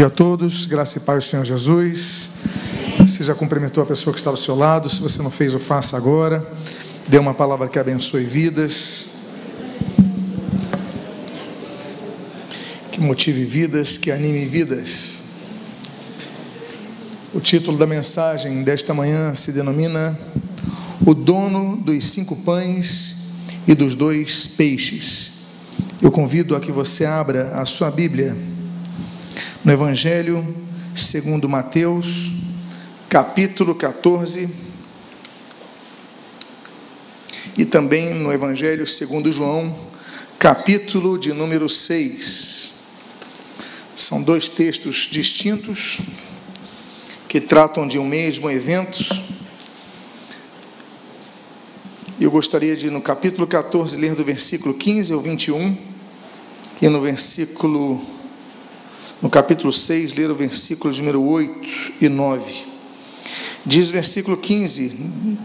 dia a todos, graça e paz do Senhor Jesus. Você já cumprimentou a pessoa que está ao seu lado, se você não fez, o faça agora. Dê uma palavra que abençoe vidas, que motive vidas, que anime vidas. O título da mensagem desta manhã se denomina O Dono dos Cinco Pães e dos Dois Peixes. Eu convido a que você abra a sua Bíblia no Evangelho segundo Mateus, capítulo 14, e também no Evangelho segundo João, capítulo de número 6. São dois textos distintos que tratam de um mesmo evento. Eu gostaria de, no capítulo 14, ler do versículo 15 ao 21 e no versículo no capítulo 6, ler o versículo número 8 e 9. Diz o versículo 15,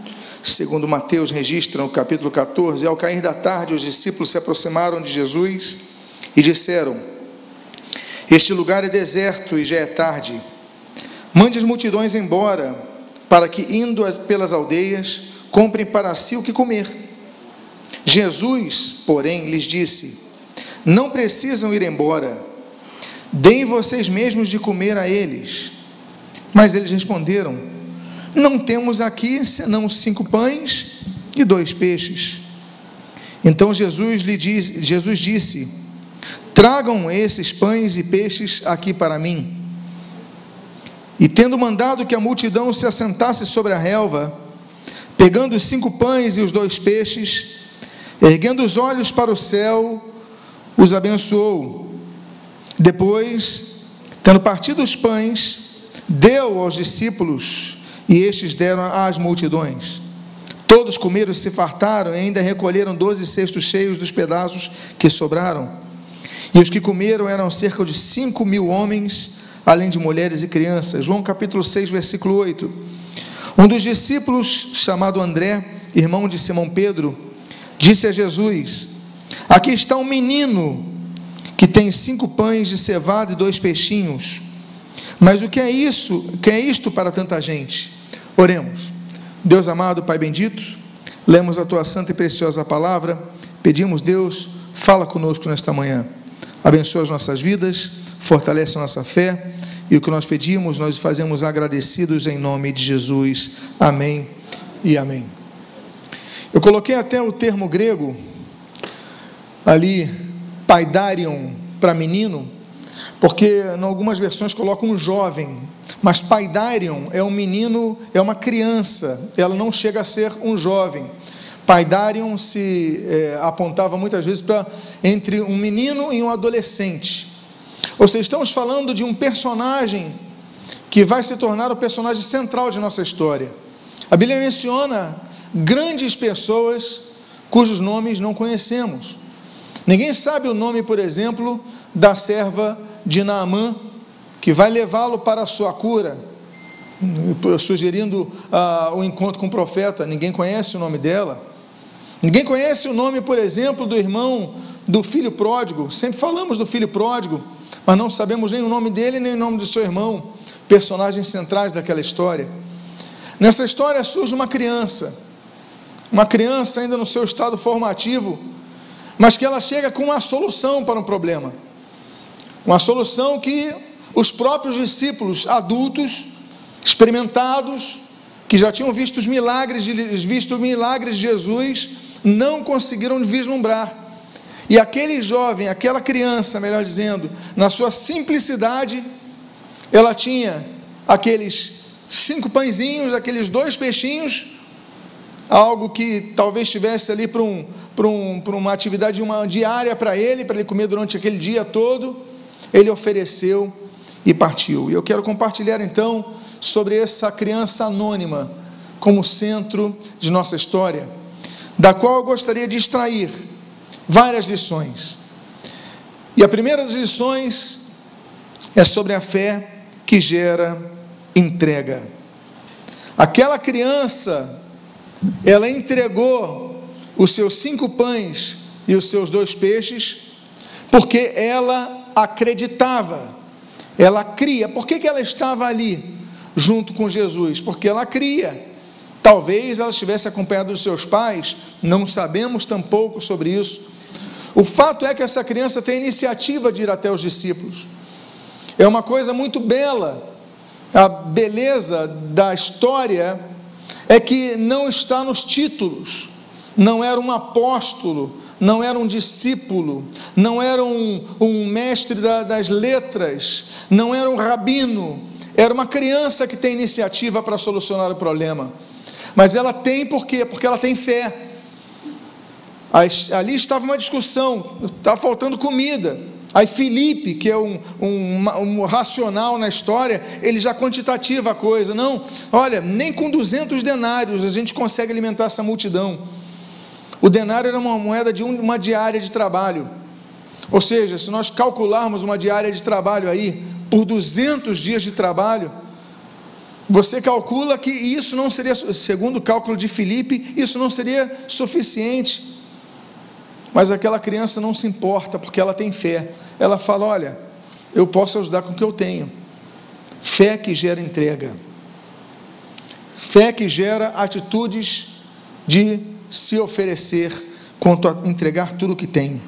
segundo Mateus registra no capítulo 14: Ao cair da tarde, os discípulos se aproximaram de Jesus e disseram: Este lugar é deserto e já é tarde. Mande as multidões embora, para que, indo pelas aldeias, comprem para si o que comer. Jesus, porém, lhes disse: Não precisam ir embora Deem vocês mesmos de comer a eles. Mas eles responderam: Não temos aqui senão cinco pães e dois peixes. Então Jesus lhe diz, Jesus disse: Tragam esses pães e peixes aqui para mim. E tendo mandado que a multidão se assentasse sobre a relva, pegando os cinco pães e os dois peixes, erguendo os olhos para o céu, os abençoou depois, tendo partido os pães, deu aos discípulos, e estes deram às multidões. Todos comeram e se fartaram, e ainda recolheram doze cestos cheios dos pedaços que sobraram. E os que comeram eram cerca de cinco mil homens, além de mulheres e crianças. João capítulo 6, versículo 8. Um dos discípulos, chamado André, irmão de Simão Pedro, disse a Jesus: Aqui está um menino que tem cinco pães de cevada e dois peixinhos. Mas o que é isso? O que é isto para tanta gente? Oremos. Deus amado, Pai bendito, lemos a tua santa e preciosa palavra. Pedimos, Deus, fala conosco nesta manhã. Abençoa as nossas vidas, fortalece a nossa fé. E o que nós pedimos, nós fazemos agradecidos em nome de Jesus. Amém e amém. Eu coloquei até o termo grego ali paidarion para menino, porque em algumas versões colocam um jovem, mas paidarion é um menino, é uma criança, ela não chega a ser um jovem. Paidarion se é, apontava muitas vezes para entre um menino e um adolescente. Ou seja, estamos falando de um personagem que vai se tornar o personagem central de nossa história. A Bíblia menciona grandes pessoas cujos nomes não conhecemos. Ninguém sabe o nome, por exemplo, da serva de Naamã, que vai levá-lo para a sua cura, sugerindo ah, o encontro com o profeta. Ninguém conhece o nome dela. Ninguém conhece o nome, por exemplo, do irmão do filho pródigo. Sempre falamos do filho pródigo, mas não sabemos nem o nome dele, nem o nome do seu irmão, personagens centrais daquela história. Nessa história surge uma criança, uma criança ainda no seu estado formativo, mas que ela chega com uma solução para um problema. Uma solução que os próprios discípulos adultos, experimentados, que já tinham visto os milagres, visto os milagres de Jesus, não conseguiram vislumbrar. E aquele jovem, aquela criança, melhor dizendo, na sua simplicidade, ela tinha aqueles cinco pãezinhos, aqueles dois peixinhos, algo que talvez estivesse ali para um, para, um, para uma atividade uma diária para ele, para ele comer durante aquele dia todo, ele ofereceu e partiu. E eu quero compartilhar então sobre essa criança anônima como centro de nossa história, da qual eu gostaria de extrair várias lições. E a primeira das lições é sobre a fé que gera entrega. Aquela criança, ela entregou os seus cinco pães e os seus dois peixes, porque ela acreditava Ela cria. Por que, que ela estava ali junto com Jesus? Porque ela cria. Talvez ela estivesse acompanhada dos seus pais, não sabemos tampouco sobre isso. O fato é que essa criança tem a iniciativa de ir até os discípulos. É uma coisa muito bela. A beleza da história é que não está nos títulos. Não era um apóstolo, não era um discípulo, não era um, um mestre da, das letras, não era um rabino, era uma criança que tem iniciativa para solucionar o problema. Mas ela tem por quê? Porque ela tem fé. Ali estava uma discussão, estava faltando comida. Aí Felipe, que é um, um, um, racional na história, ele já quantitativa a coisa. Não, olha, nem com 200 denários a gente consegue alimentar essa multidão. O denário era uma moeda de uma diária de trabalho. Ou seja, se nós calcularmos uma diária de trabalho aí, por 200 dias de trabalho, você calcula que isso não seria, segundo o cálculo de Filipe, isso não seria suficiente. Mas aquela criança não se importa, porque ela tem fé. Ela fala: Olha, eu posso ajudar com o que eu tenho. Fé que gera entrega. Fé que gera atitudes de se oferecer quanto a entregar tudo o que tem.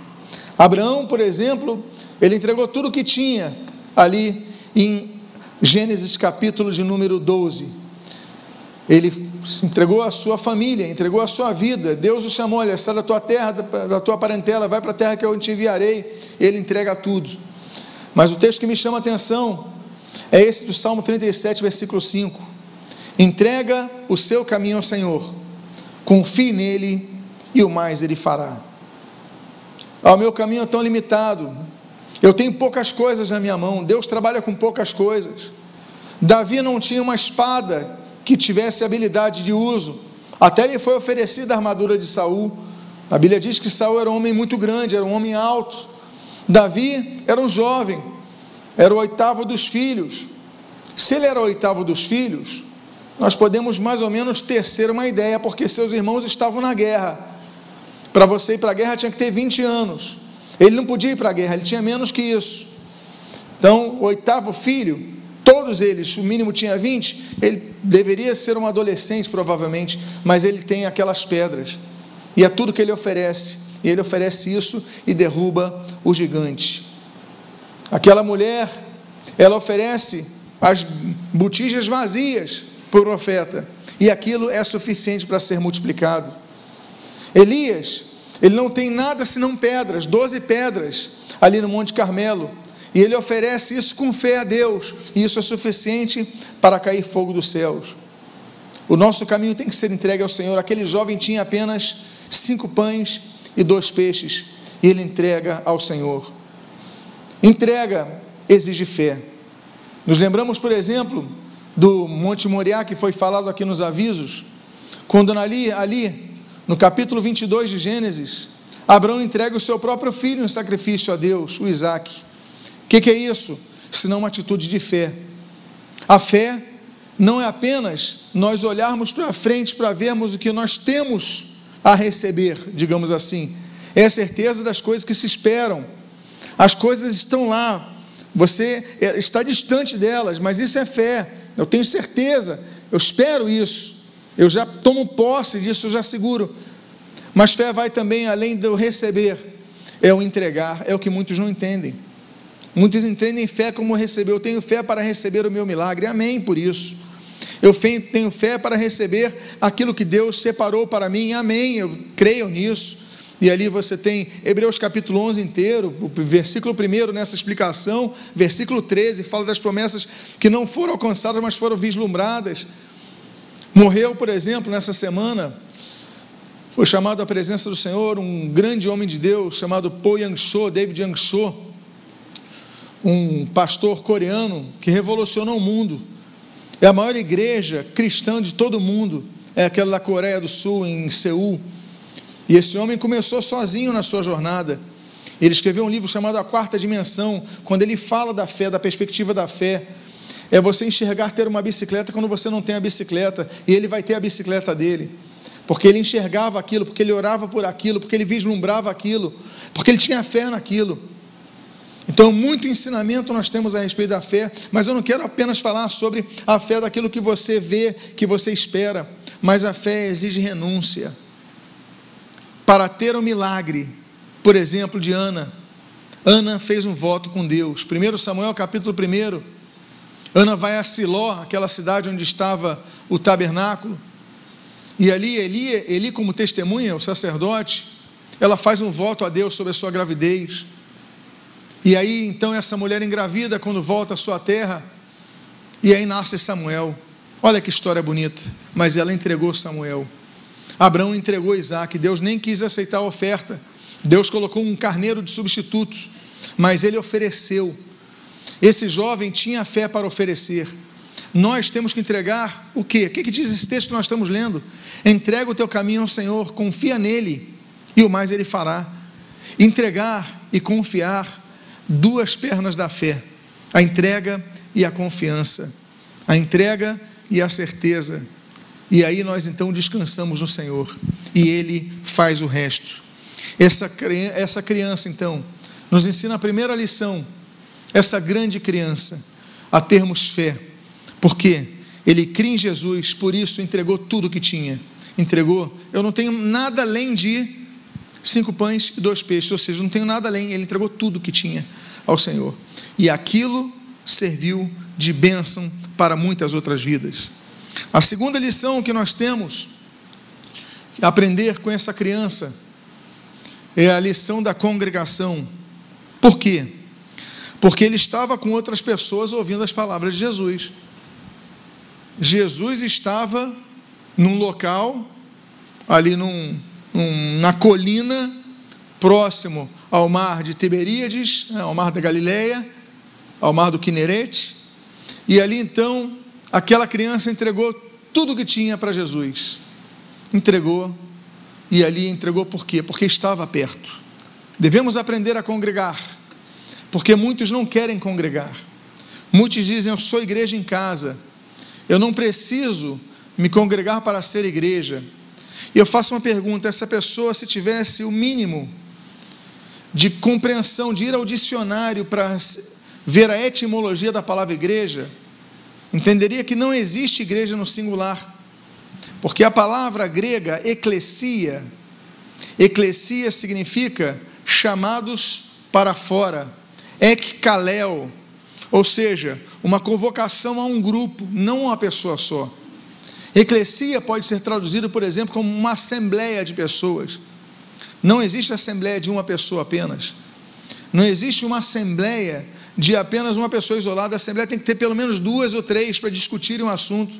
Abraão, por exemplo, ele entregou tudo o que tinha ali em Gênesis capítulo de número 12. Ele entregou a sua família, entregou a sua vida. Deus o chamou, olha, sai da tua terra, da tua parentela, vai para a terra que eu te enviarei. Ele entrega tudo. Mas o texto que me chama a atenção é esse do Salmo 37, versículo 5. Entrega o seu caminho ao Senhor, confie nele e o mais ele fará. O meu caminho é tão limitado, eu tenho poucas coisas na minha mão, Deus trabalha com poucas coisas. Davi não tinha uma espada que tivesse habilidade de uso, até lhe foi oferecida a armadura de Saul. A Bíblia diz que Saul era um homem muito grande, era um homem alto. Davi era um jovem, era o oitavo dos filhos. Se ele era o oitavo dos filhos, nós podemos mais ou menos tecer uma ideia, porque seus irmãos estavam na guerra. Para você ir para a guerra tinha que ter 20 anos. Ele não podia ir para a guerra, ele tinha menos que isso. Então, o oitavo filho, todos eles, o mínimo tinha 20, ele deveria ser um adolescente, provavelmente, mas ele tem aquelas pedras, e é tudo que ele oferece, e ele oferece isso e derruba o gigante. Aquela mulher, ela oferece as botijas vazias para o profeta, e aquilo é suficiente para ser multiplicado. Elias, ele não tem nada senão pedras, doze pedras, ali no Monte Carmelo. E ele oferece isso com fé a Deus, e isso é suficiente para cair fogo dos céus. O nosso caminho tem que ser entregue ao Senhor. Aquele jovem tinha apenas cinco pães e dois peixes, e ele entrega ao Senhor. Entrega exige fé. Nos lembramos, por exemplo, do Monte Moriá, que foi falado aqui nos avisos, quando ali, ali no capítulo 22 de Gênesis, Abraão entrega o seu próprio filho em sacrifício a Deus, o Isaac. O que, que é isso? Senão uma atitude de fé. A fé não é apenas nós olharmos para frente para vermos o que nós temos a receber, digamos assim. É a certeza das coisas que se esperam. As coisas estão lá. Você é, está distante delas, mas isso é fé. Eu tenho certeza. Eu espero isso. Eu já tomo posse disso, eu já seguro. Mas fé vai também além do receber, é o entregar, é o que muitos não entendem. Muitos entendem fé como receber. Eu tenho fé para receber o meu milagre. Amém por isso. Eu tenho fé para receber aquilo que Deus separou para mim. Amém. Eu creio nisso. E ali você tem Hebreus capítulo 11 inteiro, o versículo 1 nessa explicação, versículo 13 fala das promessas que não foram alcançadas, mas foram vislumbradas. Morreu, por exemplo, nessa semana, foi chamado à presença do Senhor um grande homem de Deus chamado Po Yang-cho, David Yang-cho, um pastor coreano que revolucionou o mundo. É a maior igreja cristã de todo o mundo, é aquela da Coreia do Sul, em Seul. E esse homem começou sozinho na sua jornada. Ele escreveu um livro chamado A Quarta Dimensão, quando ele fala da fé, da perspectiva da fé. É você enxergar ter uma bicicleta quando você não tem a bicicleta, e ele vai ter a bicicleta dele. Porque ele enxergava aquilo, porque ele orava por aquilo, porque ele vislumbrava aquilo, porque ele tinha fé naquilo. Então, muito ensinamento nós temos a respeito da fé, mas eu não quero apenas falar sobre a fé daquilo que você vê, que você espera, mas a fé exige renúncia. Para ter o um milagre, por exemplo, de Ana. Ana fez um voto com Deus. 1 Samuel capítulo 1. Ana vai a Siló, aquela cidade onde estava o tabernáculo. E ali, Eli, Eli como testemunha, o sacerdote, ela faz um voto a Deus sobre a sua gravidez. E aí, então, essa mulher engravida, quando volta à sua terra, e aí nasce Samuel. Olha que história bonita. Mas ela entregou Samuel. Abraão entregou Isaac. Deus nem quis aceitar a oferta. Deus colocou um carneiro de substituto. Mas ele ofereceu. Esse jovem tinha fé para oferecer. Nós temos que entregar o quê? O que, que diz esse texto que nós estamos lendo? Entrega o teu caminho ao Senhor, confia nele, e o mais ele fará. Entregar e confiar duas pernas da fé: a entrega e a confiança, a entrega e a certeza. E aí nós então descansamos no Senhor e Ele faz o resto. Essa, essa criança então nos ensina a primeira lição, essa grande criança, a termos fé, porque ele crê em Jesus, por isso entregou tudo o que tinha. Entregou, eu não tenho nada além de cinco pães e dois peixes, ou seja, não tenho nada além, ele entregou tudo que tinha ao Senhor. E aquilo serviu de bênção para muitas outras vidas. A segunda lição que nós temos que aprender com essa criança é a lição da congregação. Por quê? Porque ele estava com outras pessoas ouvindo as palavras de Jesus. Jesus estava num local, ali num, na colina, próximo ao mar de Tiberíades, né, ao mar da Galileia, ao mar do Quinerete, e ali então aquela criança entregou tudo que tinha para Jesus. Entregou, e ali entregou por quê? Porque estava perto. Devemos aprender a congregar, porque muitos não querem congregar. Muitos dizem: Eu sou igreja em casa, eu não preciso me congregar para ser igreja. E eu faço uma pergunta: essa pessoa, se tivesse o mínimo de compreensão, de ir ao dicionário para ver a etimologia da palavra igreja, entenderia que não existe igreja no singular, porque a palavra grega eclesia, eclesia significa chamados para fora, ekkalel, ou seja, uma convocação a um grupo, não a uma pessoa só. Eclesia pode ser traduzido, por exemplo, como uma assembleia de pessoas. Não existe assembleia de uma pessoa apenas. Não existe uma assembleia de apenas uma pessoa isolada. A assembleia tem que ter pelo menos duas ou três para discutirem um assunto.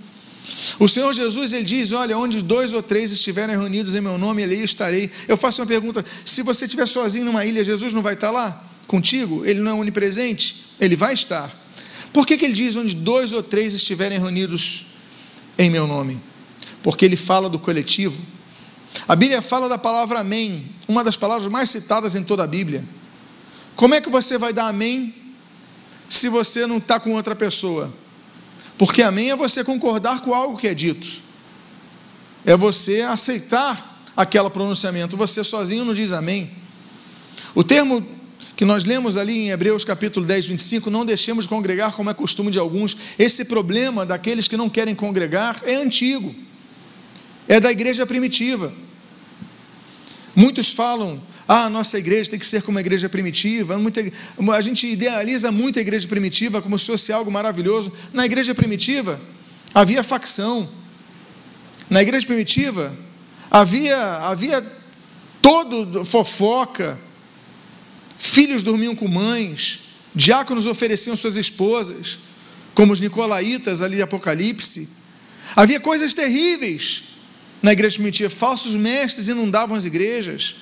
O Senhor Jesus ele diz: Olha, onde dois ou três estiverem reunidos em meu nome, ali estarei. Eu faço uma pergunta: se você estiver sozinho numa ilha, Jesus não vai estar lá contigo? Ele não é onipresente? Ele vai estar. Por que, que ele diz onde dois ou três estiverem reunidos em meu nome? Porque ele fala do coletivo. A Bíblia fala da palavra amém, uma das palavras mais citadas em toda a Bíblia. Como é que você vai dar amém se você não está com outra pessoa? Porque amém é você concordar com algo que é dito, é você aceitar aquele pronunciamento. Você sozinho não diz amém. O termo que nós lemos ali em Hebreus capítulo 10, 25, não deixemos de congregar como é costume de alguns. Esse problema daqueles que não querem congregar é antigo, é da igreja primitiva. Muitos falam, ah, a nossa igreja tem que ser como a igreja primitiva. a gente idealiza muito a igreja primitiva como se fosse algo maravilhoso. Na igreja primitiva havia facção. Na igreja primitiva havia, havia todo fofoca. Filhos dormiam com mães, diáconos ofereciam suas esposas, como os nicolaítas ali de Apocalipse. Havia coisas terríveis na igreja primitiva. Falsos mestres inundavam as igrejas.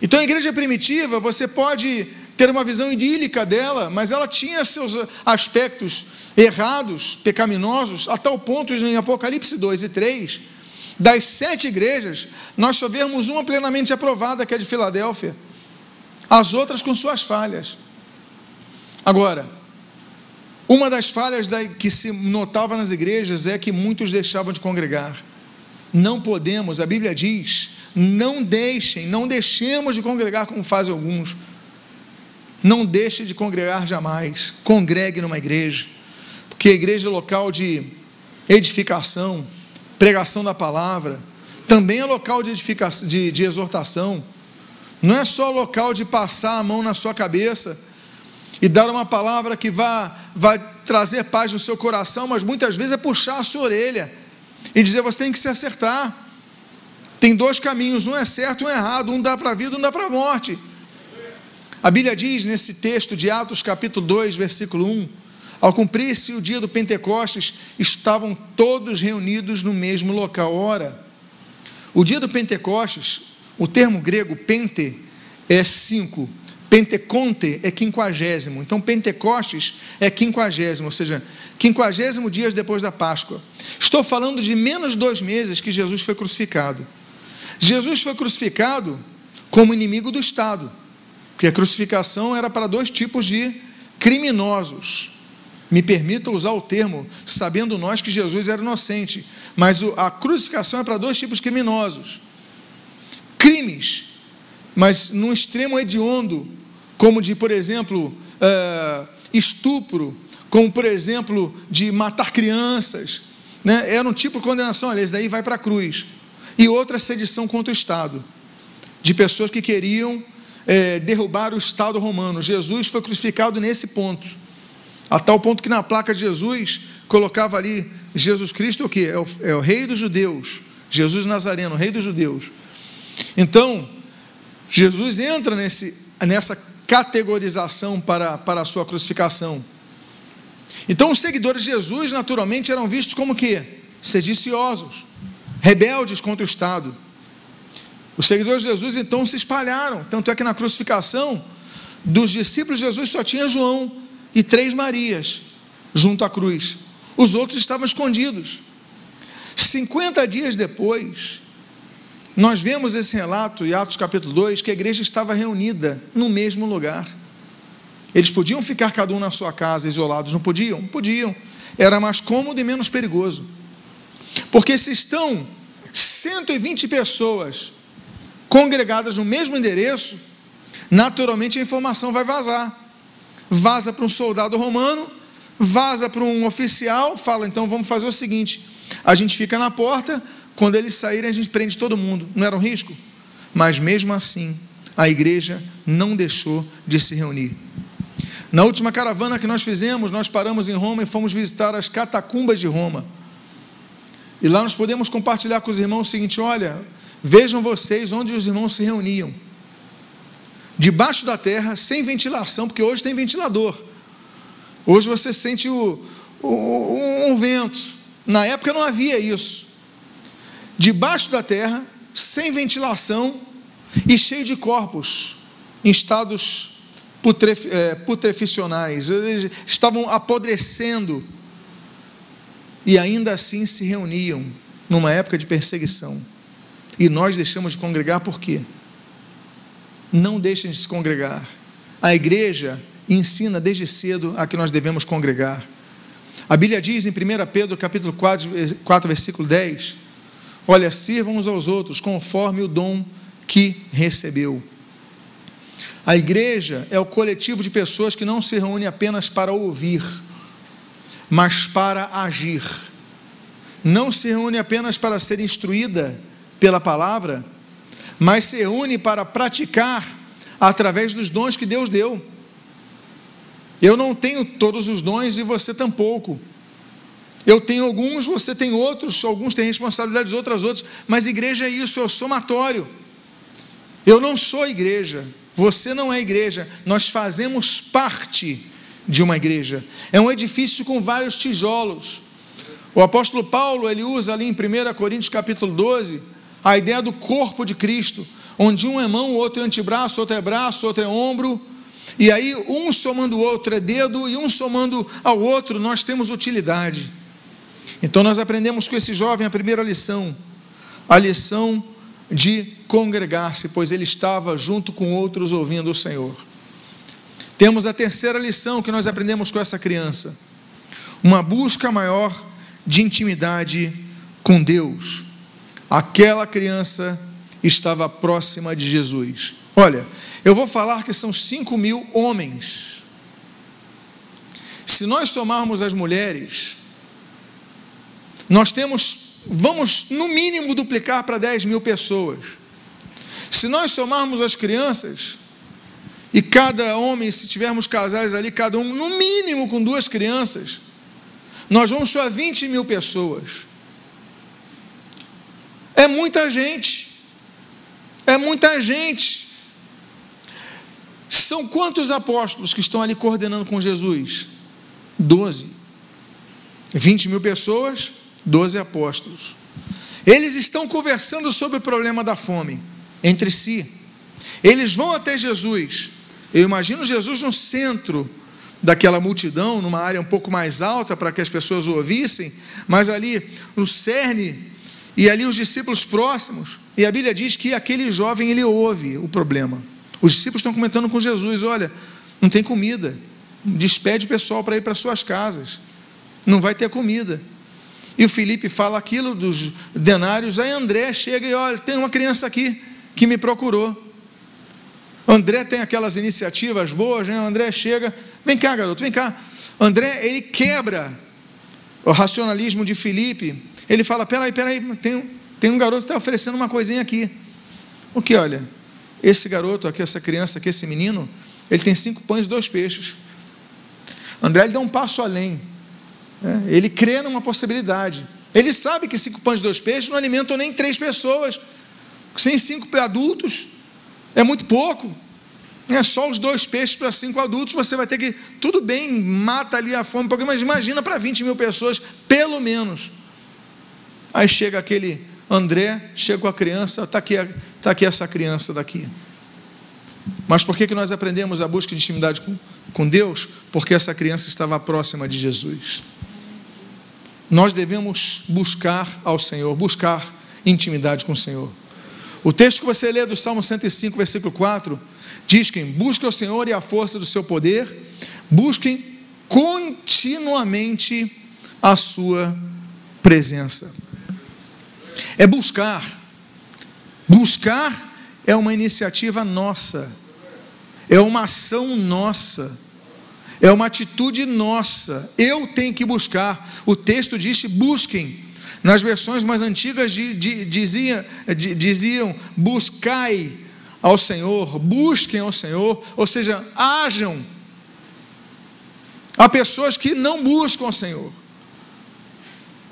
Então, a igreja primitiva, você pode ter uma visão idílica dela, mas ela tinha seus aspectos errados, pecaminosos, a tal ponto em Apocalipse 2 e 3, das sete igrejas, nós só vemos uma plenamente aprovada, que é de Filadélfia, as outras com suas falhas. Agora, uma das falhas que se notava nas igrejas é que muitos deixavam de congregar. Não podemos, a Bíblia diz, não deixem, não deixemos de congregar como fazem alguns. não deixe de congregar jamais. Congregue numa igreja, porque a igreja é local de edificação, pregação da palavra, também é local de edificação, de, de exortação. Não é só local de passar a mão na sua cabeça e dar uma palavra que vá, trazer paz no seu coração, mas muitas vezes é puxar a sua orelha e dizer: você tem que se acertar. Tem dois caminhos, um é certo e um é errado, um dá para a vida, um dá para a morte. A Bíblia diz nesse texto de Atos, capítulo 2, versículo 1: Ao cumprir-se o dia do Pentecostes, estavam todos reunidos no mesmo local. Ora, o dia do Pentecostes, o termo grego pente é cinco, Penteconte é quinquagésimo, então Pentecostes é quinquagésimo, ou seja, quinquagésimo dias depois da Páscoa. Estou falando de menos dois meses que Jesus foi crucificado. Jesus foi crucificado como inimigo do Estado, porque a crucificação era para dois tipos de criminosos. Me permita usar o termo, sabendo nós que Jesus era inocente, mas a crucificação é para dois tipos de criminosos. Crimes, mas num extremo hediondo, como de, por exemplo, uh, estupro, como, por exemplo, de matar crianças. Né? Era um tipo de condenação, aliás, daí vai para a cruz. E outra sedição contra o Estado, de pessoas que queriam é, derrubar o Estado romano. Jesus foi crucificado nesse ponto, a tal ponto que na placa de Jesus colocava ali Jesus Cristo o que? É o, é o rei dos judeus, Jesus Nazareno, rei dos judeus. Então, Jesus entra nesse, nessa categorização para, para a sua crucificação. Então, os seguidores de Jesus, naturalmente, eram vistos como que? Sediciosos, rebeldes contra o Estado. Os seguidores de Jesus, então, se espalharam. Tanto é que na crucificação, dos discípulos de Jesus só tinha João e três Marias junto à cruz. Os outros estavam escondidos. 50 dias depois, nós vemos esse relato em Atos capítulo 2 que a igreja estava reunida no mesmo lugar. Eles podiam ficar cada um na sua casa, isolados, não podiam? Podiam. Era mais cômodo e menos perigoso. Porque se estão 120 pessoas congregadas no mesmo endereço, naturalmente a informação vai vazar. Vaza para um soldado romano, vaza para um oficial, fala: então vamos fazer o seguinte: a gente fica na porta, quando eles saírem, a gente prende todo mundo. Não era um risco? Mas mesmo assim, a igreja não deixou de se reunir. Na última caravana que nós fizemos, nós paramos em Roma e fomos visitar as catacumbas de Roma. E lá nós podemos compartilhar com os irmãos o seguinte: olha, vejam vocês onde os irmãos se reuniam. Debaixo da terra, sem ventilação, porque hoje tem ventilador. Hoje você sente o, o, um vento. Na época não havia isso debaixo da terra, sem ventilação e cheio de corpos em estados putref, é, putreficionais, Eles estavam apodrecendo e ainda assim se reuniam numa época de perseguição. E nós deixamos de congregar por quê? Não deixem de se congregar. A igreja ensina desde cedo a que nós devemos congregar. A Bíblia diz em 1 Pedro capítulo 4, 4 versículo 10, Olha, sirvam uns aos outros conforme o dom que recebeu. A igreja é o coletivo de pessoas que não se reúne apenas para ouvir, mas para agir. Não se reúne apenas para ser instruída pela palavra, mas se reúne para praticar através dos dons que Deus deu. Eu não tenho todos os dons e você tampouco. Eu tenho alguns, você tem outros, alguns têm responsabilidades, outras outras, mas igreja é isso, é o somatório. Eu não sou igreja, você não é igreja, nós fazemos parte de uma igreja. É um edifício com vários tijolos. O apóstolo Paulo, ele usa ali em 1 Coríntios capítulo 12, a ideia do corpo de Cristo, onde um é mão, o outro é antebraço, outro é braço, outro é ombro, e aí um somando o outro é dedo, e um somando ao outro nós temos utilidade. Então nós aprendemos com esse jovem a primeira lição, a lição de congregar-se, pois ele estava junto com outros ouvindo o Senhor. Temos a terceira lição que nós aprendemos com essa criança, uma busca maior de intimidade com Deus. Aquela criança estava próxima de Jesus. Olha, eu vou falar que são 5 mil homens. Se nós somarmos as mulheres, nós temos, vamos no mínimo duplicar para 10 mil pessoas. Se nós somarmos as crianças, e cada homem, se tivermos casais ali, cada um, no mínimo com duas crianças, nós vamos para 20 mil pessoas. É muita gente. É muita gente. São quantos apóstolos que estão ali coordenando com Jesus? Doze. 20 mil pessoas, 12 apóstolos. Eles estão conversando sobre o problema da fome entre si. Eles vão até Jesus. Eu imagino Jesus no centro daquela multidão, numa área um pouco mais alta para que as pessoas o ouvissem, mas ali no cerne e ali os discípulos próximos. E a Bíblia diz que aquele jovem ele ouve o problema. Os discípulos estão comentando com Jesus: olha, não tem comida, despede o pessoal para ir para suas casas, não vai ter comida. E o Felipe fala aquilo dos denários, aí André chega e olha, tem uma criança aqui que me procurou. André tem aquelas iniciativas boas, né? André chega, vem cá, garoto, vem cá. André, ele quebra o racionalismo de Felipe. Ele fala: peraí, peraí, tem, tem um garoto que está oferecendo uma coisinha aqui. O que, olha? Esse garoto aqui, essa criança aqui, esse menino, ele tem cinco pães e dois peixes. André ele dá um passo além. Né? Ele crê numa possibilidade. Ele sabe que cinco pães e dois peixes não alimentam nem três pessoas. Sem cinco adultos, é muito pouco. É só os dois peixes para cinco adultos, você vai ter que. Tudo bem, mata ali a fome, mas imagina para 20 mil pessoas, pelo menos. Aí chega aquele André, chega com a criança, está aqui, tá aqui essa criança daqui. Mas por que, que nós aprendemos a busca de intimidade com, com Deus? Porque essa criança estava próxima de Jesus. Nós devemos buscar ao Senhor, buscar intimidade com o Senhor. O texto que você lê do Salmo 105, versículo 4, diz que busquem o Senhor e a força do seu poder, busquem continuamente a sua presença. É buscar. Buscar é uma iniciativa nossa, é uma ação nossa, é uma atitude nossa. Eu tenho que buscar. O texto diz: busquem. Nas versões mais antigas dizia, diziam: buscai ao Senhor, busquem ao Senhor, ou seja, hajam. Há pessoas que não buscam ao Senhor,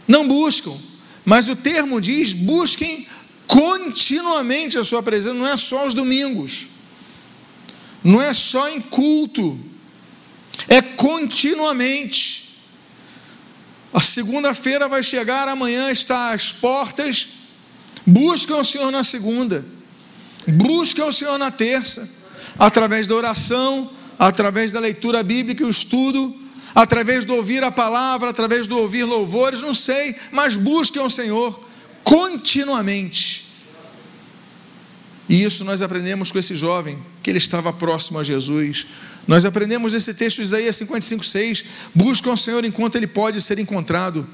não buscam, mas o termo diz: busquem continuamente a Sua presença, não é só aos domingos, não é só em culto, é continuamente. A segunda-feira vai chegar, amanhã está às portas. Busquem o Senhor na segunda, busquem o Senhor na terça, através da oração, através da leitura bíblica e o estudo, através do ouvir a palavra, através do ouvir louvores, não sei, mas busquem o Senhor continuamente. E isso nós aprendemos com esse jovem, que ele estava próximo a Jesus. Nós aprendemos nesse texto de Isaías 55, 6. Buscam o Senhor enquanto ele pode ser encontrado.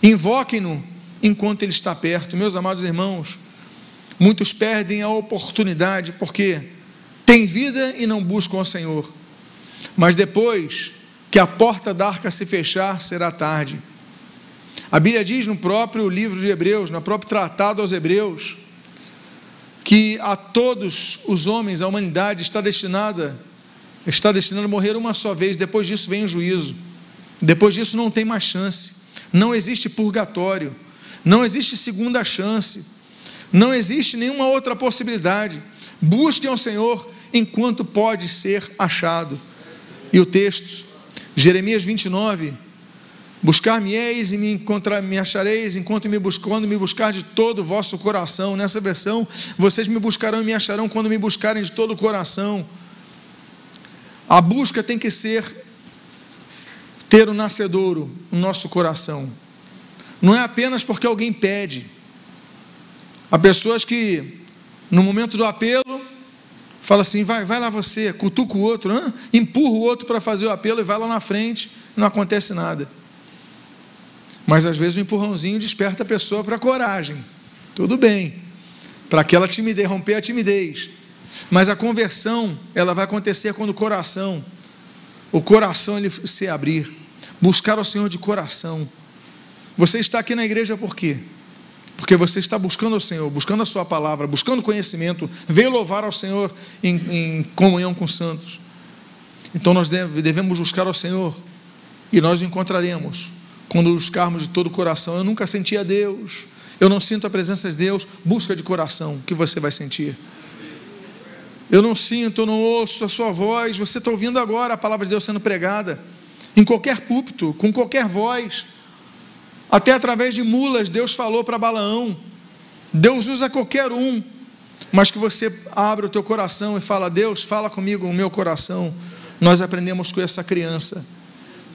Invoquem-no enquanto ele está perto. Meus amados irmãos, muitos perdem a oportunidade porque têm vida e não buscam o Senhor. Mas depois que a porta da arca se fechar, será tarde. A Bíblia diz no próprio livro de Hebreus, no próprio tratado aos Hebreus, que a todos os homens, a humanidade está destinada, está destinada a morrer uma só vez, depois disso vem o juízo. Depois disso não tem mais chance. Não existe purgatório, não existe segunda chance, não existe nenhuma outra possibilidade. Busquem ao Senhor enquanto pode ser achado. E o texto, Jeremias 29, Buscar-me-eis e me, encontrar, me achareis enquanto me quando me buscar de todo o vosso coração. Nessa versão, vocês me buscarão e me acharão quando me buscarem de todo o coração. A busca tem que ser ter o um nascedouro no nosso coração. Não é apenas porque alguém pede. Há pessoas que, no momento do apelo, fala assim: vai, vai lá você, cutuca o outro, hein? empurra o outro para fazer o apelo e vai lá na frente, não acontece nada. Mas às vezes o empurrãozinho desperta a pessoa para a coragem. Tudo bem. Para aquela timidez, romper a timidez. Mas a conversão, ela vai acontecer quando o coração, o coração ele se abrir, buscar o Senhor de coração. Você está aqui na igreja por quê? Porque você está buscando o Senhor, buscando a Sua palavra, buscando conhecimento, veio louvar ao Senhor em, em comunhão com os santos. Então nós devemos buscar ao Senhor e nós o encontraremos quando buscarmos de todo o coração. Eu nunca senti a Deus, eu não sinto a presença de Deus, busca de coração, que você vai sentir. Eu não sinto, eu não ouço a sua voz, você está ouvindo agora a palavra de Deus sendo pregada, em qualquer púlpito, com qualquer voz, até através de mulas, Deus falou para Balaão. Deus usa qualquer um, mas que você abra o teu coração e fala: Deus, fala comigo o meu coração. Nós aprendemos com essa criança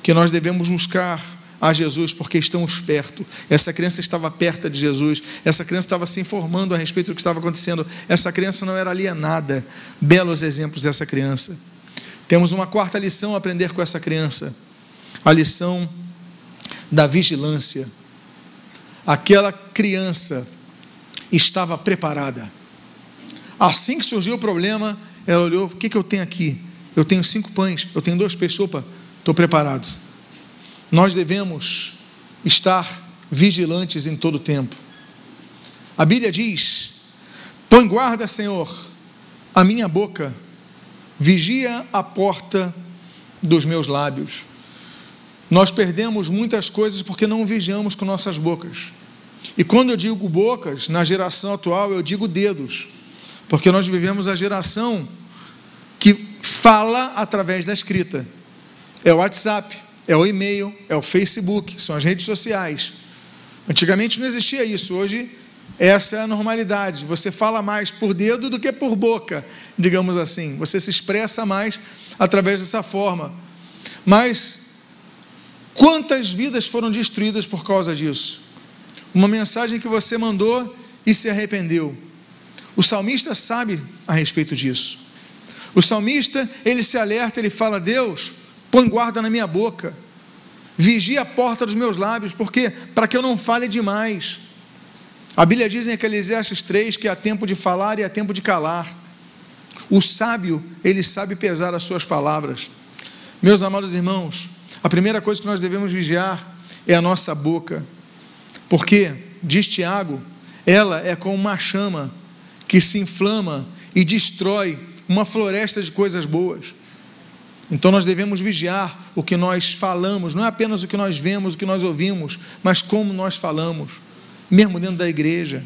que nós devemos buscar a Jesus porque estamos perto. Essa criança estava perto de Jesus, essa criança estava se informando a respeito do que estava acontecendo. Essa criança não era alienada. Belos exemplos dessa criança. Temos uma quarta lição a aprender com essa criança: a lição da vigilância. Aquela criança estava preparada. Assim que surgiu o problema, ela olhou: o que, que eu tenho aqui? Eu tenho cinco pães, eu tenho dois peixes, estou preparado. Nós devemos estar vigilantes em todo o tempo. A Bíblia diz: Põe guarda, Senhor, a minha boca, vigia a porta dos meus lábios. Nós perdemos muitas coisas porque não vigiamos com nossas bocas. E quando eu digo bocas, na geração atual, eu digo dedos, porque nós vivemos a geração que fala através da escrita. É o WhatsApp, é o e-mail, é o Facebook, são as redes sociais. Antigamente não existia isso, hoje essa é a normalidade. Você fala mais por dedo do que por boca, digamos assim. Você se expressa mais através dessa forma. Mas Quantas vidas foram destruídas por causa disso? Uma mensagem que você mandou e se arrependeu. O salmista sabe a respeito disso. O salmista, ele se alerta, ele fala: Deus, põe guarda na minha boca, vigia a porta dos meus lábios, porque para que eu não fale demais. A Bíblia diz em Eclesiastes 3 que há tempo de falar e há tempo de calar. O sábio, ele sabe pesar as suas palavras. Meus amados irmãos, a primeira coisa que nós devemos vigiar é a nossa boca, porque, diz Tiago, ela é como uma chama que se inflama e destrói uma floresta de coisas boas. Então nós devemos vigiar o que nós falamos, não é apenas o que nós vemos, o que nós ouvimos, mas como nós falamos, mesmo dentro da igreja.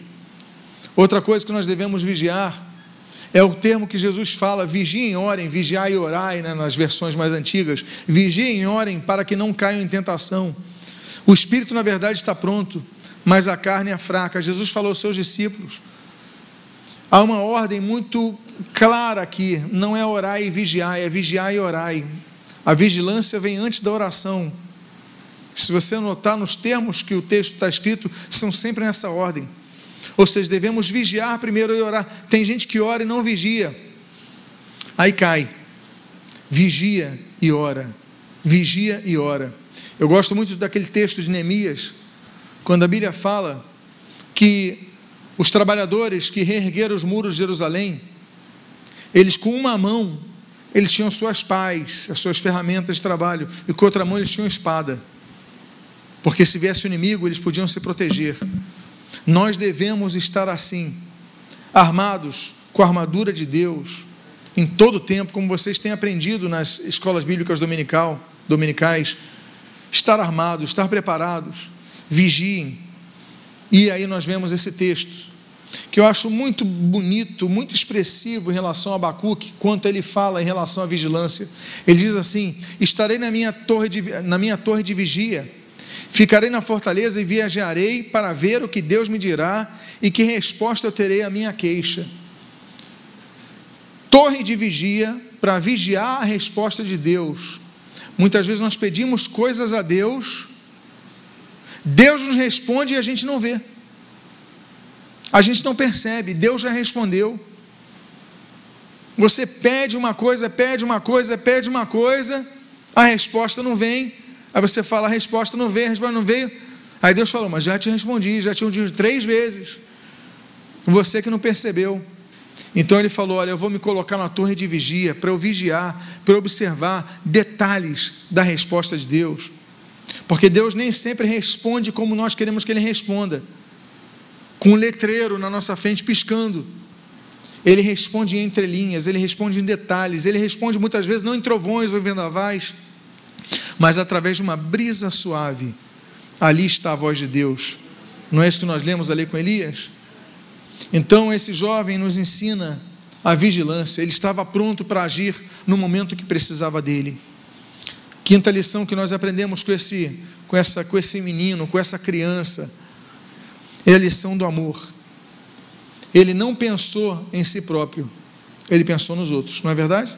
Outra coisa que nós devemos vigiar é o termo que Jesus fala: vigiem, orem, vigiai e orai, né, nas versões mais antigas. Vigiem orem para que não caiam em tentação. O espírito, na verdade, está pronto, mas a carne é fraca. Jesus falou aos seus discípulos. Há uma ordem muito clara aqui: não é orar e vigiar, é vigiar e orai. A vigilância vem antes da oração. Se você notar nos termos que o texto está escrito, são sempre nessa ordem. Ou seja, devemos vigiar primeiro e orar. Tem gente que ora e não vigia. Aí cai. Vigia e ora. Vigia e ora. Eu gosto muito daquele texto de Neemias, quando a Bíblia fala que os trabalhadores que reergueram os muros de Jerusalém, eles com uma mão, eles tinham suas pás, as suas ferramentas de trabalho, e com outra mão eles tinham espada. Porque se viesse o inimigo, eles podiam se proteger. Nós devemos estar assim, armados com a armadura de Deus, em todo o tempo, como vocês têm aprendido nas escolas bíblicas dominical, dominicais. Estar armados, estar preparados, vigiem. E aí nós vemos esse texto, que eu acho muito bonito, muito expressivo em relação a Abacuque, quanto ele fala em relação à vigilância. Ele diz assim: Estarei na minha torre de, na minha torre de vigia Ficarei na fortaleza e viajarei para ver o que Deus me dirá e que resposta eu terei à minha queixa. Torre de vigia para vigiar a resposta de Deus. Muitas vezes nós pedimos coisas a Deus, Deus nos responde e a gente não vê. A gente não percebe, Deus já respondeu. Você pede uma coisa, pede uma coisa, pede uma coisa, a resposta não vem, Aí você fala, a resposta não veio, a resposta não veio. Aí Deus falou, mas já te respondi, já te respondi três vezes. Você que não percebeu. Então ele falou: Olha, eu vou me colocar na torre de vigia para eu vigiar, para observar detalhes da resposta de Deus. Porque Deus nem sempre responde como nós queremos que Ele responda, com um letreiro na nossa frente piscando. Ele responde em entrelinhas, ele responde em detalhes, ele responde muitas vezes não em trovões ou vendavais, mas através de uma brisa suave. Ali está a voz de Deus. Não é isso que nós lemos ali com Elias? Então, esse jovem nos ensina a vigilância, ele estava pronto para agir no momento que precisava dele. Quinta lição que nós aprendemos com esse, com essa, com esse menino, com essa criança, é a lição do amor. Ele não pensou em si próprio, ele pensou nos outros, não é verdade?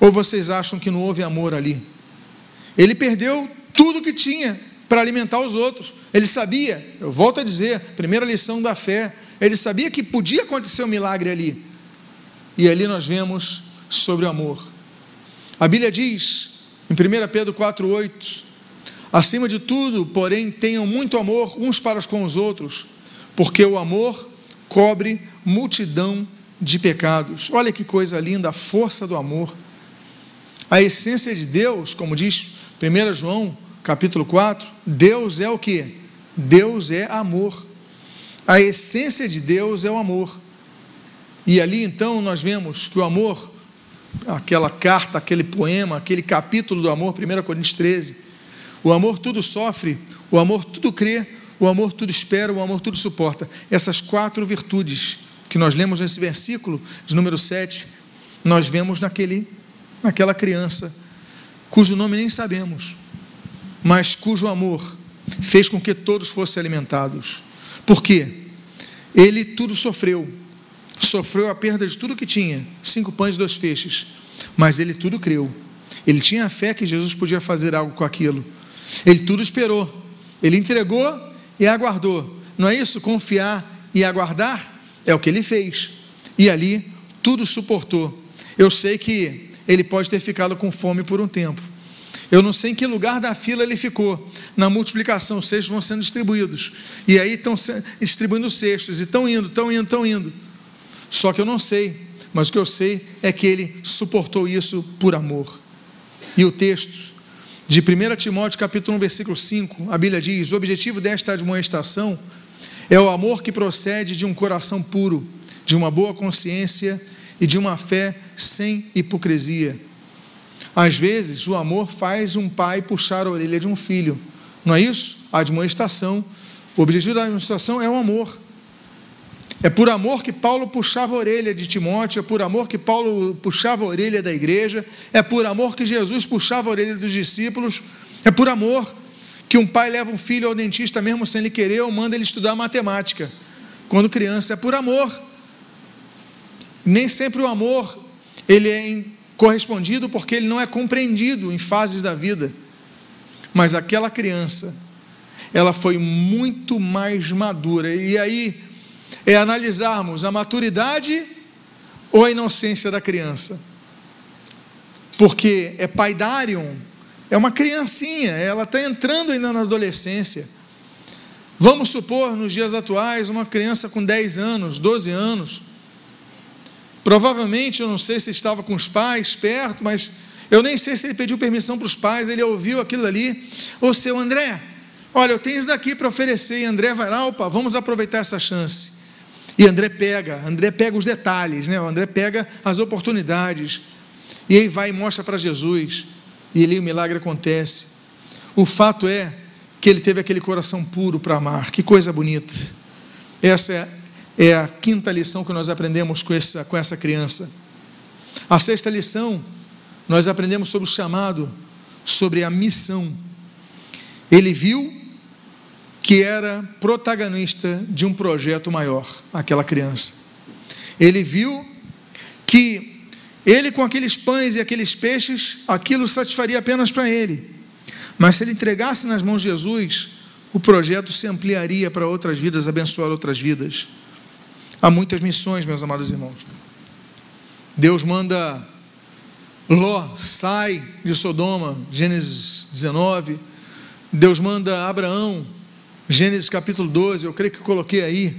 Ou vocês acham que não houve amor ali? Ele perdeu tudo que tinha para alimentar os outros. Ele sabia, eu volto a dizer, primeira lição da fé, ele sabia que podia acontecer um milagre ali. E ali nós vemos sobre o amor. A Bíblia diz, em 1 Pedro 4,8: Acima de tudo, porém, tenham muito amor uns para com os outros, porque o amor cobre multidão de pecados. Olha que coisa linda, a força do amor. A essência de Deus, como diz 1 João capítulo 4, Deus é o que? Deus é amor. A essência de Deus é o amor. E ali então nós vemos que o amor, aquela carta, aquele poema, aquele capítulo do amor, 1 Coríntios 13, o amor tudo sofre, o amor tudo crê, o amor tudo espera, o amor tudo suporta. Essas quatro virtudes que nós lemos nesse versículo de número 7, nós vemos naquele, naquela criança, cujo nome nem sabemos, mas cujo amor fez com que todos fossem alimentados. Por quê? Ele tudo sofreu, sofreu a perda de tudo que tinha, cinco pães e dois feixes, mas ele tudo creu. Ele tinha fé que Jesus podia fazer algo com aquilo. Ele tudo esperou. Ele entregou e aguardou. Não é isso? Confiar e aguardar é o que ele fez. E ali tudo suportou. Eu sei que ele pode ter ficado com fome por um tempo. Eu não sei em que lugar da fila ele ficou. Na multiplicação, os cestos vão sendo distribuídos. E aí estão distribuindo os cestos. E estão indo, estão indo, estão indo. Só que eu não sei. Mas o que eu sei é que ele suportou isso por amor. E o texto de 1 Timóteo capítulo 1, versículo 5, a Bíblia diz: "O objetivo desta admoestação é o amor que procede de um coração puro, de uma boa consciência e de uma fé sem hipocrisia." Às vezes, o amor faz um pai puxar a orelha de um filho. Não é isso? A admoestação, o objetivo da admoestação é o amor. É por amor que Paulo puxava a orelha de Timóteo, é por amor que Paulo puxava a orelha da igreja, é por amor que Jesus puxava a orelha dos discípulos, é por amor que um pai leva um filho ao dentista mesmo sem ele querer ou manda ele estudar matemática. Quando criança, é por amor. Nem sempre o amor ele é correspondido porque ele não é compreendido em fases da vida. Mas aquela criança, ela foi muito mais madura. E aí é analisarmos a maturidade ou a inocência da criança. Porque é paidarium, é uma criancinha, ela está entrando ainda na adolescência. Vamos supor, nos dias atuais, uma criança com 10 anos, 12 anos. Provavelmente, eu não sei se estava com os pais perto, mas eu nem sei se ele pediu permissão para os pais, ele ouviu aquilo ali. Ô seu André, olha, eu tenho isso daqui para oferecer. E André vai lá, opa, vamos aproveitar essa chance. E André pega, André pega os detalhes, né? O André pega as oportunidades. E aí vai e mostra para Jesus. E ali o milagre acontece. O fato é que ele teve aquele coração puro para amar. Que coisa bonita. Essa é, é a quinta lição que nós aprendemos com essa, com essa criança. A sexta lição, nós aprendemos sobre o chamado, sobre a missão. Ele viu que era protagonista de um projeto maior, aquela criança. Ele viu que ele, com aqueles pães e aqueles peixes, aquilo satisfaria apenas para ele. Mas se ele entregasse nas mãos de Jesus, o projeto se ampliaria para outras vidas, abençoar outras vidas. Há muitas missões, meus amados irmãos. Deus manda Ló, sai de Sodoma, Gênesis 19. Deus manda Abraão, Gênesis capítulo 12, eu creio que coloquei aí.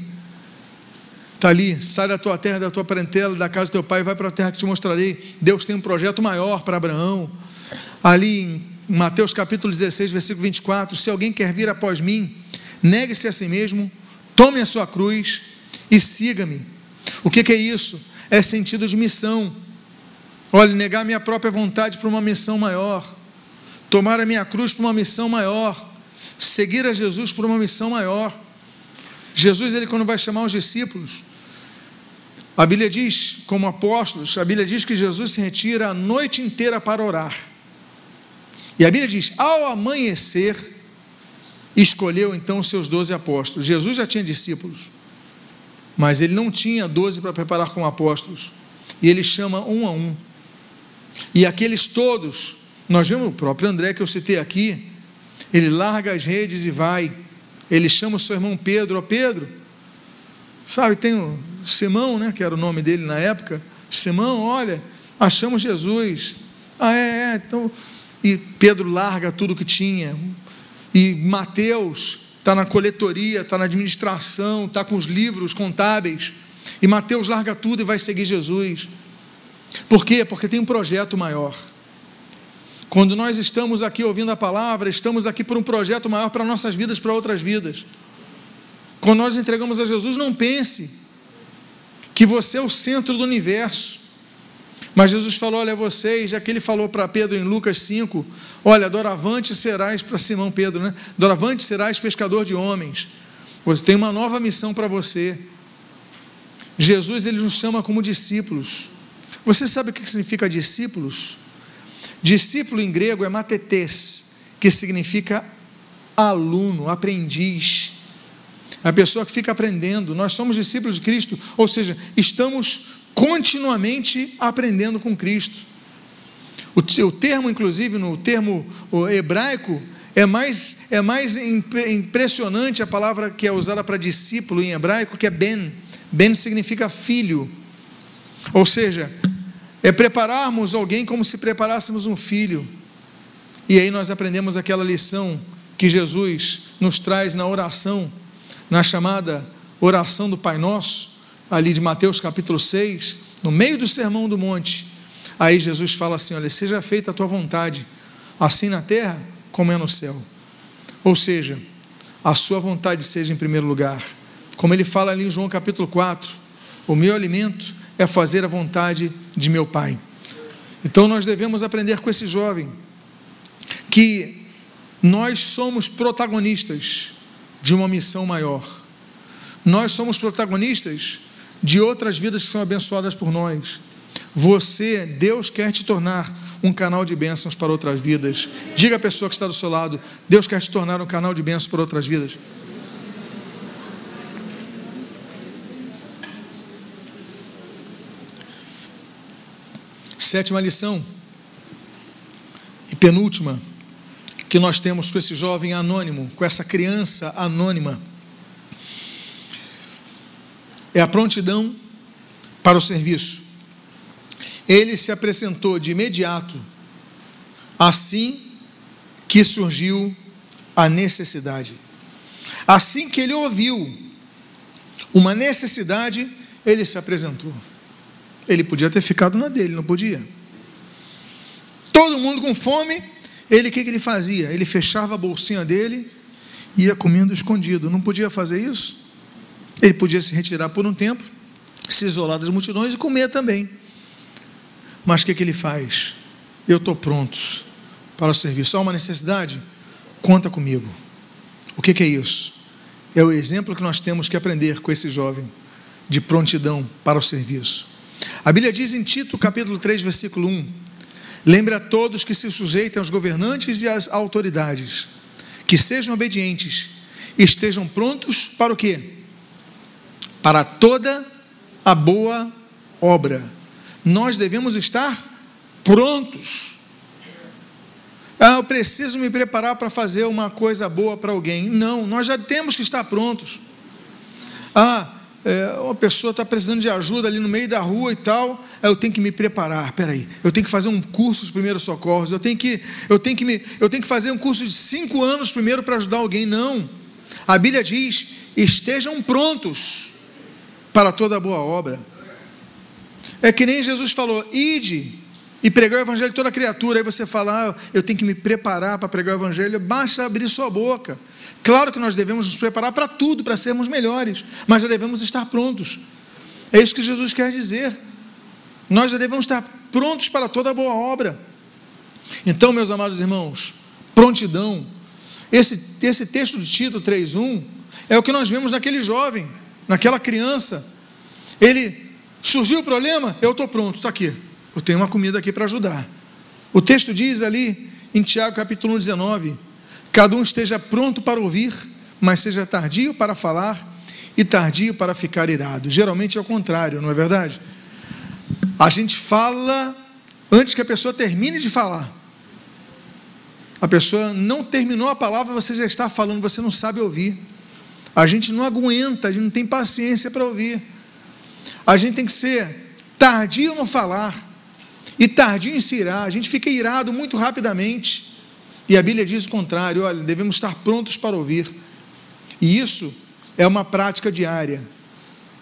Está ali, sai da tua terra, da tua parentela, da casa do teu pai, vai para a terra que te mostrarei. Deus tem um projeto maior para Abraão. Ali em Mateus capítulo 16, versículo 24: Se alguém quer vir após mim, negue-se a si mesmo, tome a sua cruz e siga-me. O que, que é isso? É sentido de missão. Olha, negar minha própria vontade para uma missão maior, tomar a minha cruz para uma missão maior, seguir a Jesus por uma missão maior. Jesus, ele quando vai chamar os discípulos, a Bíblia diz, como apóstolos, a Bíblia diz que Jesus se retira a noite inteira para orar. E a Bíblia diz: ao amanhecer, escolheu então os seus doze apóstolos. Jesus já tinha discípulos, mas ele não tinha doze para preparar como apóstolos. E ele chama um a um. E aqueles todos, nós vemos o próprio André que eu citei aqui, ele larga as redes e vai. Ele chama o seu irmão Pedro, ó Pedro, sabe, tem o Simão, né, que era o nome dele na época. Simão, olha, achamos Jesus. Ah, é, é, então. E Pedro larga tudo que tinha. E Mateus está na coletoria, está na administração, está com os livros contábeis. E Mateus larga tudo e vai seguir Jesus. Por quê? Porque tem um projeto maior. Quando nós estamos aqui ouvindo a palavra, estamos aqui por um projeto maior para nossas vidas, para outras vidas. Quando nós entregamos a Jesus, não pense que você é o centro do universo. Mas Jesus falou: Olha, vocês, já que ele falou para Pedro em Lucas 5, olha, doravante serás para Simão Pedro, né? Doravante serás pescador de homens. Você tem uma nova missão para você. Jesus ele nos chama como discípulos. Você sabe o que significa discípulos? Discípulo em grego é matetes, que significa aluno, aprendiz. A pessoa que fica aprendendo. Nós somos discípulos de Cristo, ou seja, estamos continuamente aprendendo com Cristo. O, o termo, inclusive, no termo hebraico, é mais, é mais impressionante a palavra que é usada para discípulo em hebraico, que é ben. Ben significa filho. Ou seja, é prepararmos alguém como se preparássemos um filho. E aí nós aprendemos aquela lição que Jesus nos traz na oração, na chamada oração do Pai Nosso, ali de Mateus capítulo 6, no meio do sermão do monte. Aí Jesus fala assim: Olha, seja feita a tua vontade, assim na terra como é no céu. Ou seja, a sua vontade seja em primeiro lugar. Como ele fala ali em João capítulo 4, o meu alimento é fazer a vontade de meu Pai. Então nós devemos aprender com esse jovem que nós somos protagonistas de uma missão maior. Nós somos protagonistas de outras vidas que são abençoadas por nós. Você, Deus quer te tornar um canal de bênçãos para outras vidas. Diga à pessoa que está do seu lado: Deus quer te tornar um canal de bênçãos para outras vidas. Sétima lição e penúltima que nós temos com esse jovem anônimo, com essa criança anônima, é a prontidão para o serviço. Ele se apresentou de imediato, assim que surgiu a necessidade. Assim que ele ouviu uma necessidade, ele se apresentou. Ele podia ter ficado na dele, não podia. Todo mundo com fome, ele o que, que ele fazia? Ele fechava a bolsinha dele e ia comendo escondido. Não podia fazer isso? Ele podia se retirar por um tempo, se isolar das multidões e comer também. Mas o que, que ele faz? Eu estou pronto para o serviço. Há uma necessidade? Conta comigo. O que, que é isso? É o exemplo que nós temos que aprender com esse jovem de prontidão para o serviço. A Bíblia diz em Tito, capítulo 3, versículo 1: Lembra a todos que se sujeitem aos governantes e às autoridades, que sejam obedientes, e estejam prontos para o quê? Para toda a boa obra. Nós devemos estar prontos. Ah, eu preciso me preparar para fazer uma coisa boa para alguém. Não, nós já temos que estar prontos. Ah, é, uma pessoa está precisando de ajuda ali no meio da rua e tal, eu tenho que me preparar, peraí, eu tenho que fazer um curso de primeiros socorros, eu tenho que, eu tenho que, me, eu tenho que fazer um curso de cinco anos primeiro para ajudar alguém. Não. A Bíblia diz: estejam prontos. para toda boa obra. É que nem Jesus falou: ide e pregar o evangelho toda criatura. Aí você fala, ah, eu tenho que me preparar para pregar o evangelho. Basta abrir sua boca. Claro que nós devemos nos preparar para tudo, para sermos melhores, mas já devemos estar prontos. É isso que Jesus quer dizer. Nós já devemos estar prontos para toda boa obra. Então, meus amados irmãos, prontidão. Esse, esse texto de Tito 3,1 é o que nós vemos naquele jovem, naquela criança. Ele surgiu o problema, eu estou pronto, está aqui. Eu tenho uma comida aqui para ajudar. O texto diz ali em Tiago capítulo 19: Cada um esteja pronto para ouvir, mas seja tardio para falar e tardio para ficar irado. Geralmente é o contrário, não é verdade? A gente fala antes que a pessoa termine de falar. A pessoa não terminou a palavra, você já está falando, você não sabe ouvir. A gente não aguenta, a gente não tem paciência para ouvir. A gente tem que ser tardio no falar e tardio em se irar. A gente fica irado muito rapidamente. E a Bíblia diz o contrário: olha, devemos estar prontos para ouvir. E isso é uma prática diária.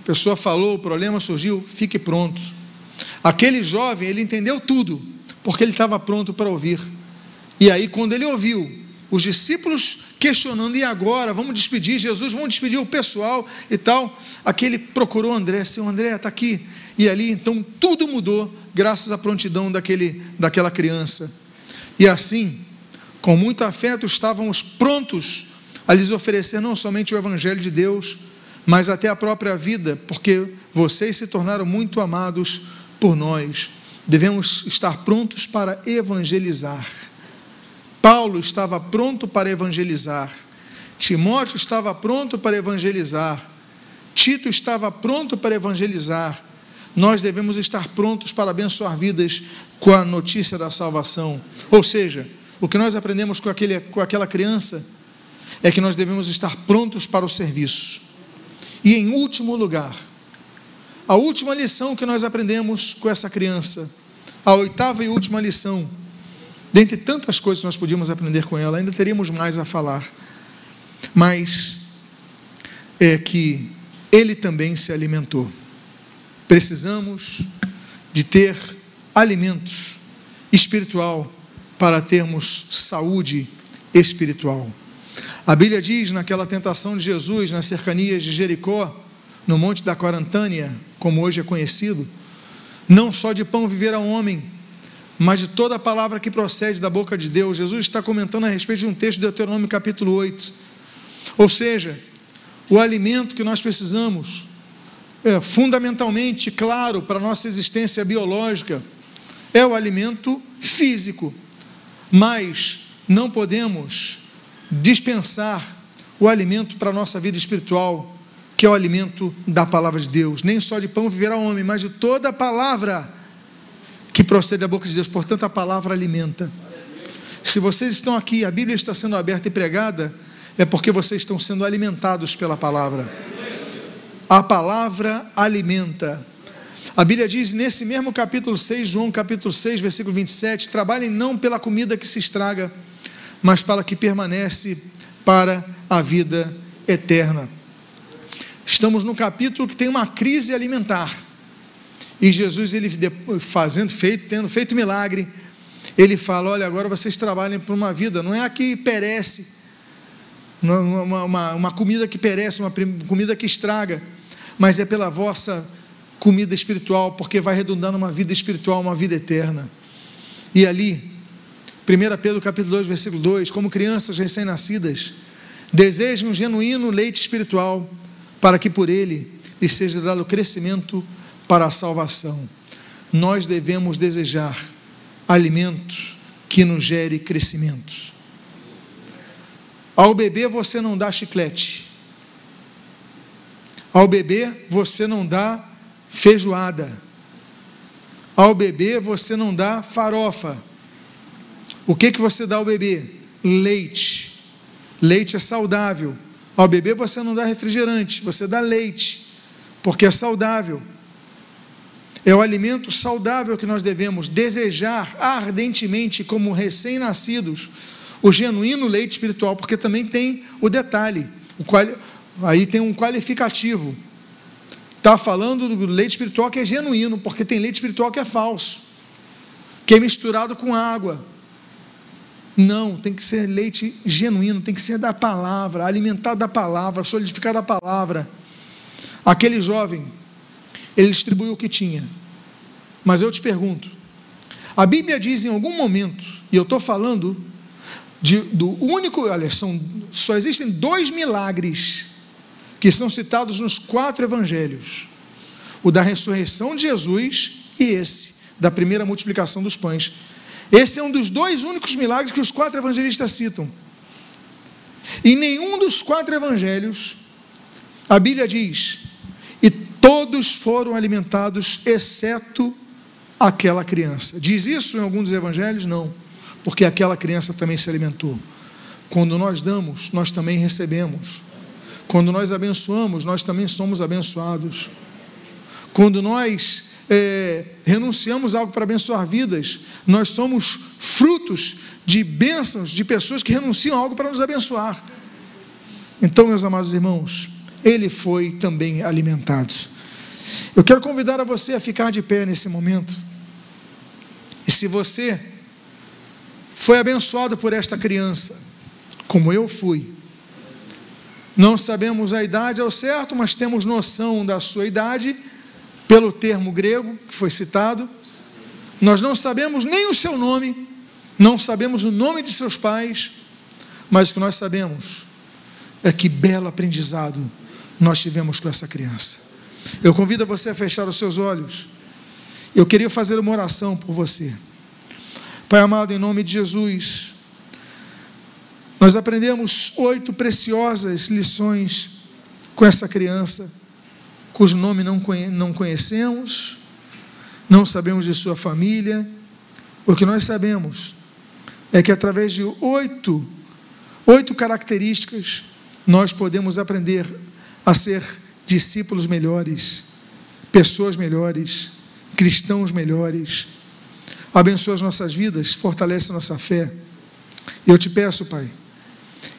A pessoa falou, o problema surgiu, fique pronto. Aquele jovem, ele entendeu tudo, porque ele estava pronto para ouvir. E aí, quando ele ouviu os discípulos questionando, e agora? Vamos despedir Jesus, vamos despedir o pessoal e tal. Aquele procurou André, seu André, está aqui. E ali, então, tudo mudou graças à prontidão daquele, daquela criança. E assim, com muito afeto, estávamos prontos a lhes oferecer não somente o Evangelho de Deus, mas até a própria vida, porque vocês se tornaram muito amados por nós. Devemos estar prontos para evangelizar. Paulo estava pronto para evangelizar. Timóteo estava pronto para evangelizar. Tito estava pronto para evangelizar nós devemos estar prontos para abençoar vidas com a notícia da salvação. Ou seja, o que nós aprendemos com, aquele, com aquela criança é que nós devemos estar prontos para o serviço. E em último lugar, a última lição que nós aprendemos com essa criança, a oitava e última lição, dentre tantas coisas que nós podíamos aprender com ela, ainda teríamos mais a falar, mas é que ele também se alimentou. Precisamos de ter alimento espiritual para termos saúde espiritual. A Bíblia diz naquela tentação de Jesus nas cercanias de Jericó, no Monte da Quarantânia, como hoje é conhecido, não só de pão viverá o homem, mas de toda a palavra que procede da boca de Deus. Jesus está comentando a respeito de um texto de Deuteronômio capítulo 8. Ou seja, o alimento que nós precisamos é, fundamentalmente claro para a nossa existência biológica é o alimento físico, mas não podemos dispensar o alimento para a nossa vida espiritual, que é o alimento da palavra de Deus. Nem só de pão viverá o homem, mas de toda a palavra que procede da boca de Deus. Portanto, a palavra alimenta. Se vocês estão aqui, a Bíblia está sendo aberta e pregada, é porque vocês estão sendo alimentados pela palavra. A palavra alimenta. A Bíblia diz nesse mesmo capítulo 6, João capítulo 6, versículo 27, trabalhem não pela comida que se estraga, mas para que permanece para a vida eterna. Estamos no capítulo que tem uma crise alimentar. E Jesus, ele fazendo feito, tendo feito milagre, ele fala: olha, agora vocês trabalhem por uma vida, não é a que perece, uma, uma, uma comida que perece, uma comida que estraga, mas é pela vossa comida espiritual, porque vai redundar numa vida espiritual, uma vida eterna. E ali, 1 Pedro capítulo 2, versículo 2, como crianças recém-nascidas, desejem um genuíno leite espiritual, para que por ele lhes seja dado crescimento para a salvação. Nós devemos desejar alimento que nos gere crescimento. Ao bebê você não dá chiclete, ao bebê você não dá feijoada. Ao bebê você não dá farofa. O que que você dá ao bebê? Leite. Leite é saudável. Ao bebê você não dá refrigerante, você dá leite, porque é saudável. É o alimento saudável que nós devemos desejar ardentemente como recém-nascidos, o genuíno leite espiritual, porque também tem o detalhe, o qual Aí tem um qualificativo. está falando do leite espiritual que é genuíno, porque tem leite espiritual que é falso, que é misturado com água. Não, tem que ser leite genuíno, tem que ser da palavra, alimentado da palavra, solidificado da palavra. Aquele jovem, ele distribuiu o que tinha. Mas eu te pergunto, a Bíblia diz em algum momento, e eu estou falando de, do único, olha, são, só existem dois milagres que são citados nos quatro evangelhos: o da ressurreição de Jesus e esse, da primeira multiplicação dos pães. Esse é um dos dois únicos milagres que os quatro evangelistas citam. Em nenhum dos quatro evangelhos, a Bíblia diz: e todos foram alimentados, exceto aquela criança. Diz isso em algum dos evangelhos? Não porque aquela criança também se alimentou. Quando nós damos, nós também recebemos. Quando nós abençoamos, nós também somos abençoados. Quando nós é, renunciamos algo para abençoar vidas, nós somos frutos de bênçãos de pessoas que renunciam algo para nos abençoar. Então, meus amados irmãos, ele foi também alimentado. Eu quero convidar a você a ficar de pé nesse momento. E se você foi abençoado por esta criança, como eu fui. Não sabemos a idade ao certo, mas temos noção da sua idade pelo termo grego que foi citado. Nós não sabemos nem o seu nome, não sabemos o nome de seus pais, mas o que nós sabemos é que belo aprendizado nós tivemos com essa criança. Eu convido você a fechar os seus olhos. Eu queria fazer uma oração por você. Pai amado, em nome de Jesus, nós aprendemos oito preciosas lições com essa criança, cujo nome não, não conhecemos, não sabemos de sua família. O que nós sabemos é que através de oito, oito características, nós podemos aprender a ser discípulos melhores, pessoas melhores, cristãos melhores abençoa as nossas vidas, fortalece nossa fé. Eu te peço, Pai,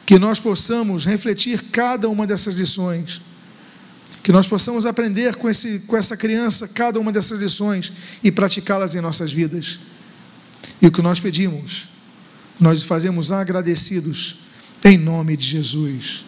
que nós possamos refletir cada uma dessas lições, que nós possamos aprender com, esse, com essa criança cada uma dessas lições e praticá-las em nossas vidas. E o que nós pedimos, nós fazemos agradecidos, em nome de Jesus.